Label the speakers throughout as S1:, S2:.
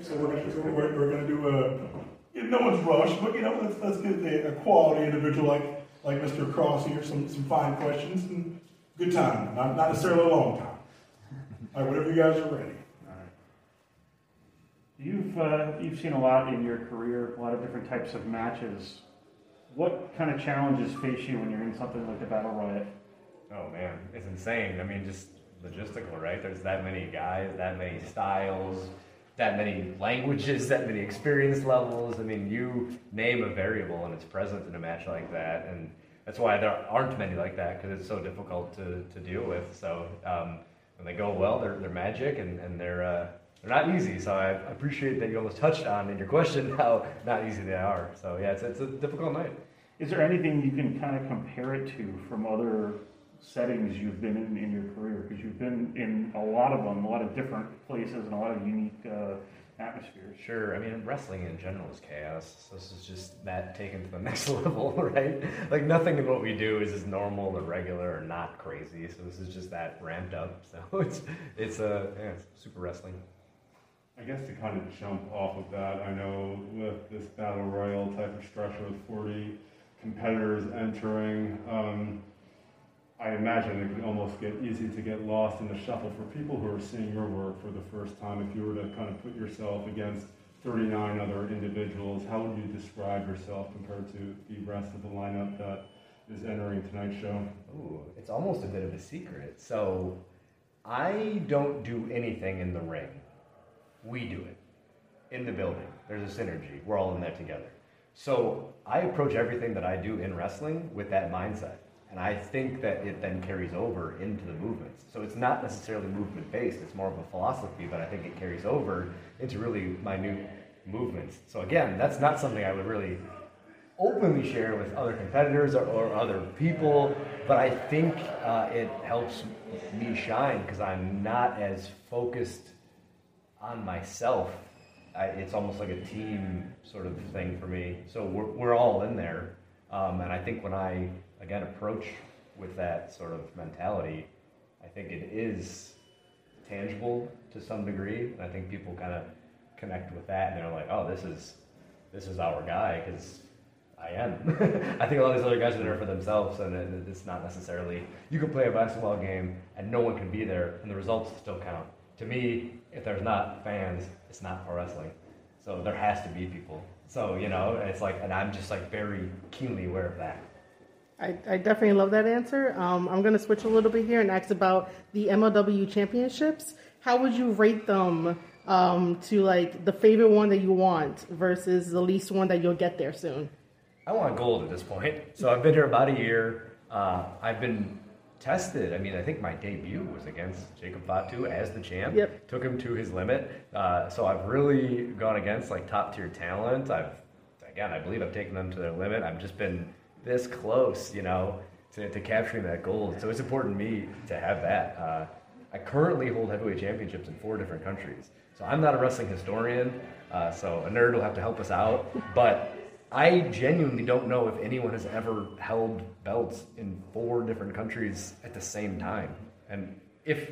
S1: So we're gonna, so we're, we're gonna do a, you know, no one's rushed, but you know, let's, let's get a, a quality individual like, like Mr. Cross here, some, some fine questions and good time, not, not necessarily a long time. All right, whenever you guys are ready.
S2: You've uh, you've seen a lot in your career, a lot of different types of matches. What kind of challenges face you when you're in something like the Battle Royale?
S3: Oh man, it's insane. I mean, just logistical, right? There's that many guys, that many styles, that many languages, that many experience levels. I mean, you name a variable and it's present in a match like that, and that's why there aren't many like that because it's so difficult to, to deal with. So um, when they go well, they're, they're magic and, and they're uh, they're not easy. So I appreciate that you almost touched on in your question how not easy they are. So yeah, it's, it's a difficult night.
S2: Is there anything you can kind of compare it to from other settings you've been in in your career? Because you've been in a lot of them, a lot of different places, and a lot of unique uh, atmospheres.
S3: Sure. I mean, wrestling in general is chaos. So this is just that taken to the next level, right? Like nothing in what we do is as normal or regular or not crazy. So this is just that ramped up. So it's it's a uh, yeah, it's super wrestling.
S4: I guess to kind of jump off of that, I know with this battle royal type of structure with 40 competitors entering, um, I imagine it can almost get easy to get lost in the shuffle for people who are seeing your work for the first time. If you were to kind of put yourself against 39 other individuals, how would you describe yourself compared to the rest of the lineup that is entering tonight's show?
S3: Ooh, it's almost a bit of a secret. So I don't do anything in the ring. We do it in the building. There's a synergy. We're all in there together. So I approach everything that I do in wrestling with that mindset. And I think that it then carries over into the movements. So it's not necessarily movement based, it's more of a philosophy, but I think it carries over into really minute movements. So again, that's not something I would really openly share with other competitors or, or other people, but I think uh, it helps me shine because I'm not as focused on myself. I, it's almost like a team sort of thing for me. So we're, we're all in there. Um, and I think when I, again, approach with that sort of mentality, I think it is tangible to some degree. And I think people kind of connect with that and they're like, oh, this is, this is our guy because I am. I think a lot of these other guys are there for themselves, and it's not necessarily. You can play a basketball game and no one can be there, and the results still count to me, if there's not fans, it's not pro wrestling. So there has to be people. So, you know, it's like, and I'm just like very keenly aware of that.
S5: I, I definitely love that answer. Um, I'm going to switch a little bit here and ask about the MLW championships. How would you rate them um, to like the favorite one that you want versus the least one that you'll get there soon?
S3: I want gold at this point. So I've been here about a year. Uh, I've been tested. I mean, I think my debut was against Jacob Fatu as the champ.
S5: Yep.
S3: Took him to his limit. Uh, so I've really gone against like top tier talent. I've again, I believe I've taken them to their limit. I've just been this close, you know, to, to capturing that gold. So it's important to me to have that. Uh, I currently hold heavyweight championships in four different countries. So I'm not a wrestling historian. Uh, so a nerd will have to help us out. But I genuinely don't know if anyone has ever held belts in four different countries at the same time. And if,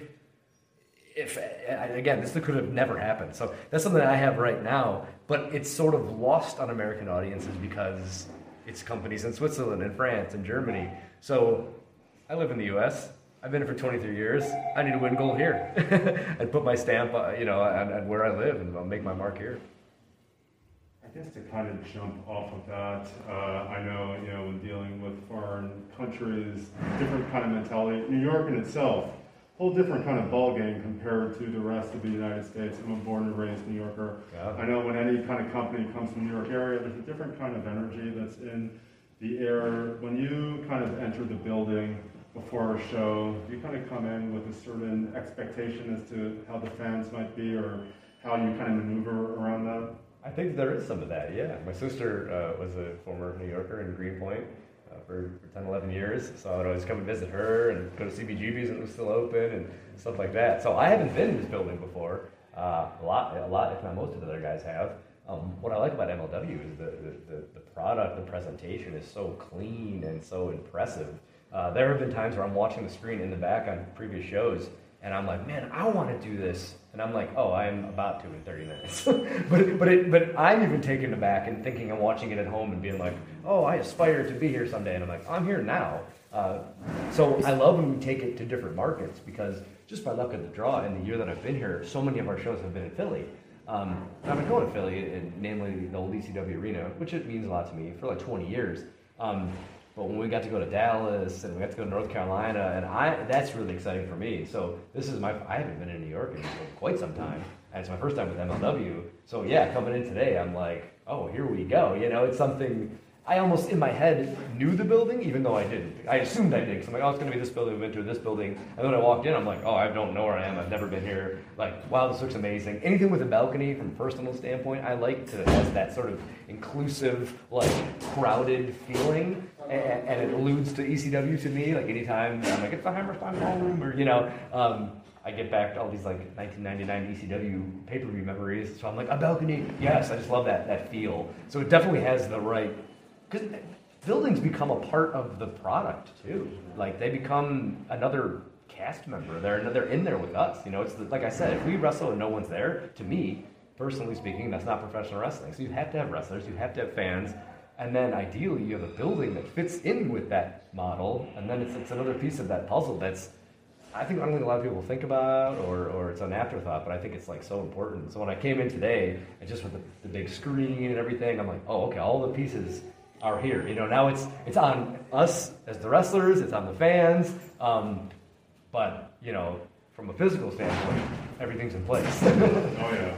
S3: if again, this could have never happened. So that's something I have right now, but it's sort of lost on American audiences because it's companies in Switzerland and France and Germany. So I live in the U.S. I've been here for 23 years. I need to win gold here and put my stamp, uh, you know, on, where I live and I'll make my mark here.
S4: I guess to kind of jump off of that, uh, I know, you know, when dealing with foreign countries, different kind of mentality. New York in itself, whole different kind of ball game compared to the rest of the United States. I'm a born and raised New Yorker. Yeah. I know when any kind of company comes from the New York area, there's a different kind of energy that's in the air. When you kind of enter the building before a show, you kind of come in with a certain expectation as to how the fans might be or how you kind of maneuver around that?
S3: I think there is some of that, yeah. My sister uh, was a former New Yorker in Greenpoint uh, for, for 10, 11 years, so I would always come and visit her and go to CBGB's when it was still open and stuff like that. So I haven't been in this building before. Uh, a lot, a lot, if not most of the other guys have. Um, what I like about MLW is the, the, the, product, the presentation is so clean and so impressive. Uh, there have been times where I'm watching the screen in the back on previous shows, and I'm like, man, I want to do this And I'm like, oh, I'm about to in 30 minutes. but but it, but I'm even taken aback and thinking I'm watching it at home and being like, oh, I aspire to be here someday. And I'm like, I'm here now. Uh, so I love when we take it to different markets because just by luck of the draw, in the year that I've been here, so many of our shows have been in Philly. Um, I've been going to Philly, and namely the old ECW Arena, which it means a lot to me for like 20 years. Um, but when we got to go to Dallas and we got to go to North Carolina, and I that's really exciting for me. So this is my I haven't been in New York in quite some time, and it's my first time with MLW. So yeah, coming in today, I'm like, oh, here we go. You know, it's something I almost in my head knew the building, even though I didn't. I assumed I did because I'm like, oh, it's going to be this building. We went to this building, and then I walked in. I'm like, oh, I don't know where I am. I've never been here. Like, wow, this looks amazing. Anything with a balcony, from a personal standpoint, I like to has that sort of inclusive, like crowded feeling, and, and it alludes to ECW to me. Like anytime I'm like, it's the Hammerstein Ballroom, or you know. Um, I get back to all these like 1999 ECW pay-per-view memories, so I'm like a balcony. Yes, I just love that that feel. So it definitely has the right because buildings become a part of the product too. Like they become another cast member. They're they're in there with us. You know, it's the, like I said, if we wrestle and no one's there, to me, personally speaking, that's not professional wrestling. So you have to have wrestlers, you have to have fans, and then ideally you have a building that fits in with that model, and then it's it's another piece of that puzzle that's. I think I don't think a lot of people think about, or, or it's an afterthought, but I think it's like so important. So when I came in today, and just with the, the big screen and everything, I'm like, oh, okay, all the pieces are here. You know, now it's it's on us as the wrestlers, it's on the fans, um, but you know, from a physical standpoint, everything's in place.
S4: Oh, yeah.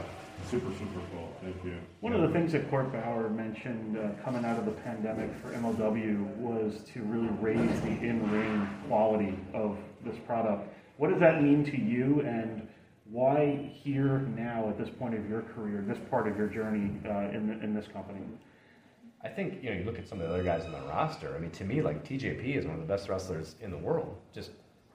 S4: Super, super cool. Thank you.
S2: One of the things that Court Bauer mentioned uh, coming out of the pandemic for MLW was to really raise the in-ring quality of this product. What does that mean to you, and why here now at this point of your career, this part of your journey uh, in the, in this company?
S3: I think you know you look at some of the other guys on the roster. I mean, to me, like TJP is one of the best wrestlers in the world. Just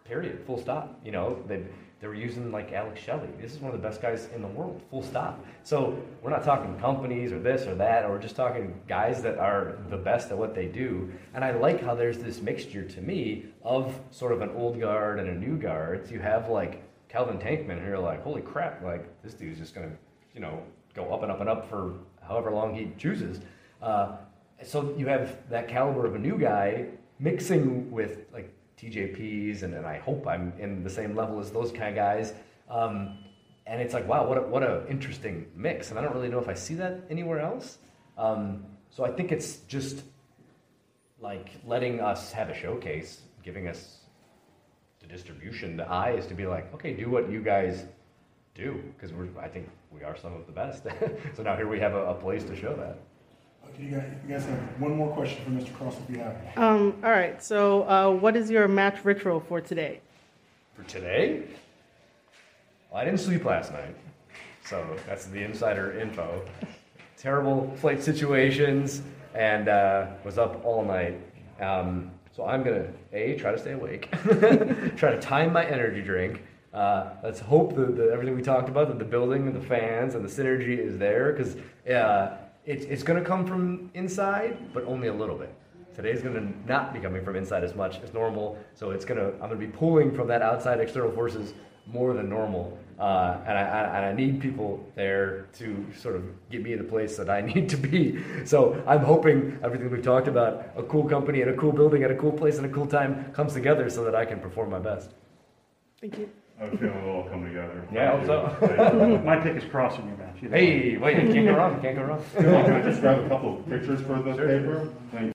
S3: period, full stop. You know, they they were using like Alex Shelley. This is one of the best guys in the world, full stop. So we're not talking companies or this or that, or we're just talking guys that are the best at what they do. And I like how there's this mixture to me of sort of an old guard and a new guard. So you have like Calvin Tankman, and you're like, holy crap, like this dude's just gonna, you know, go up and up and up for however long he chooses. Uh, so you have that caliber of a new guy mixing with like TJPs, and, and I hope I'm in the same level as those kind of guys. Um, and it's like, wow, what a, what a interesting mix. And I don't really know if I see that anywhere else. Um, so I think it's just like letting us have a showcase, giving us the distribution, the eyes to be like, okay, do what you guys do, because I think we are some of the best. so now here we have a, a place to show that.
S1: Okay, you guys, you guys have one more question for Mr. Cross if you have. one.
S5: Um, all right. So, uh, what is your match ritual for today?
S3: For today, well, I didn't sleep last night, so that's the insider info. Terrible flight situations, and uh, was up all night. Um, so I'm gonna a try to stay awake, try to time my energy drink. Uh, let's hope that, that everything we talked about, that the building and the fans and the synergy is there, because uh, it's it's gonna come from inside, but only a little bit. Today's going to not be coming from inside as much as normal, so it's going to I'm going to be pulling from that outside external forces more than normal, uh, and I, I I need people there to sort of get me in the place that I need to be. So I'm hoping everything we've talked about, a cool company and a cool building at a cool place and a cool time, comes together so that I can perform my best.
S5: Thank you.
S4: I have a feeling it'll all come together.
S3: Yeah, I
S4: Thank
S3: hope so.
S2: My pick is crossing your match. either way.
S3: Hey, wait, you can't go wrong, can't go wrong.
S4: Can I just grab a couple of pictures for the paper? Thank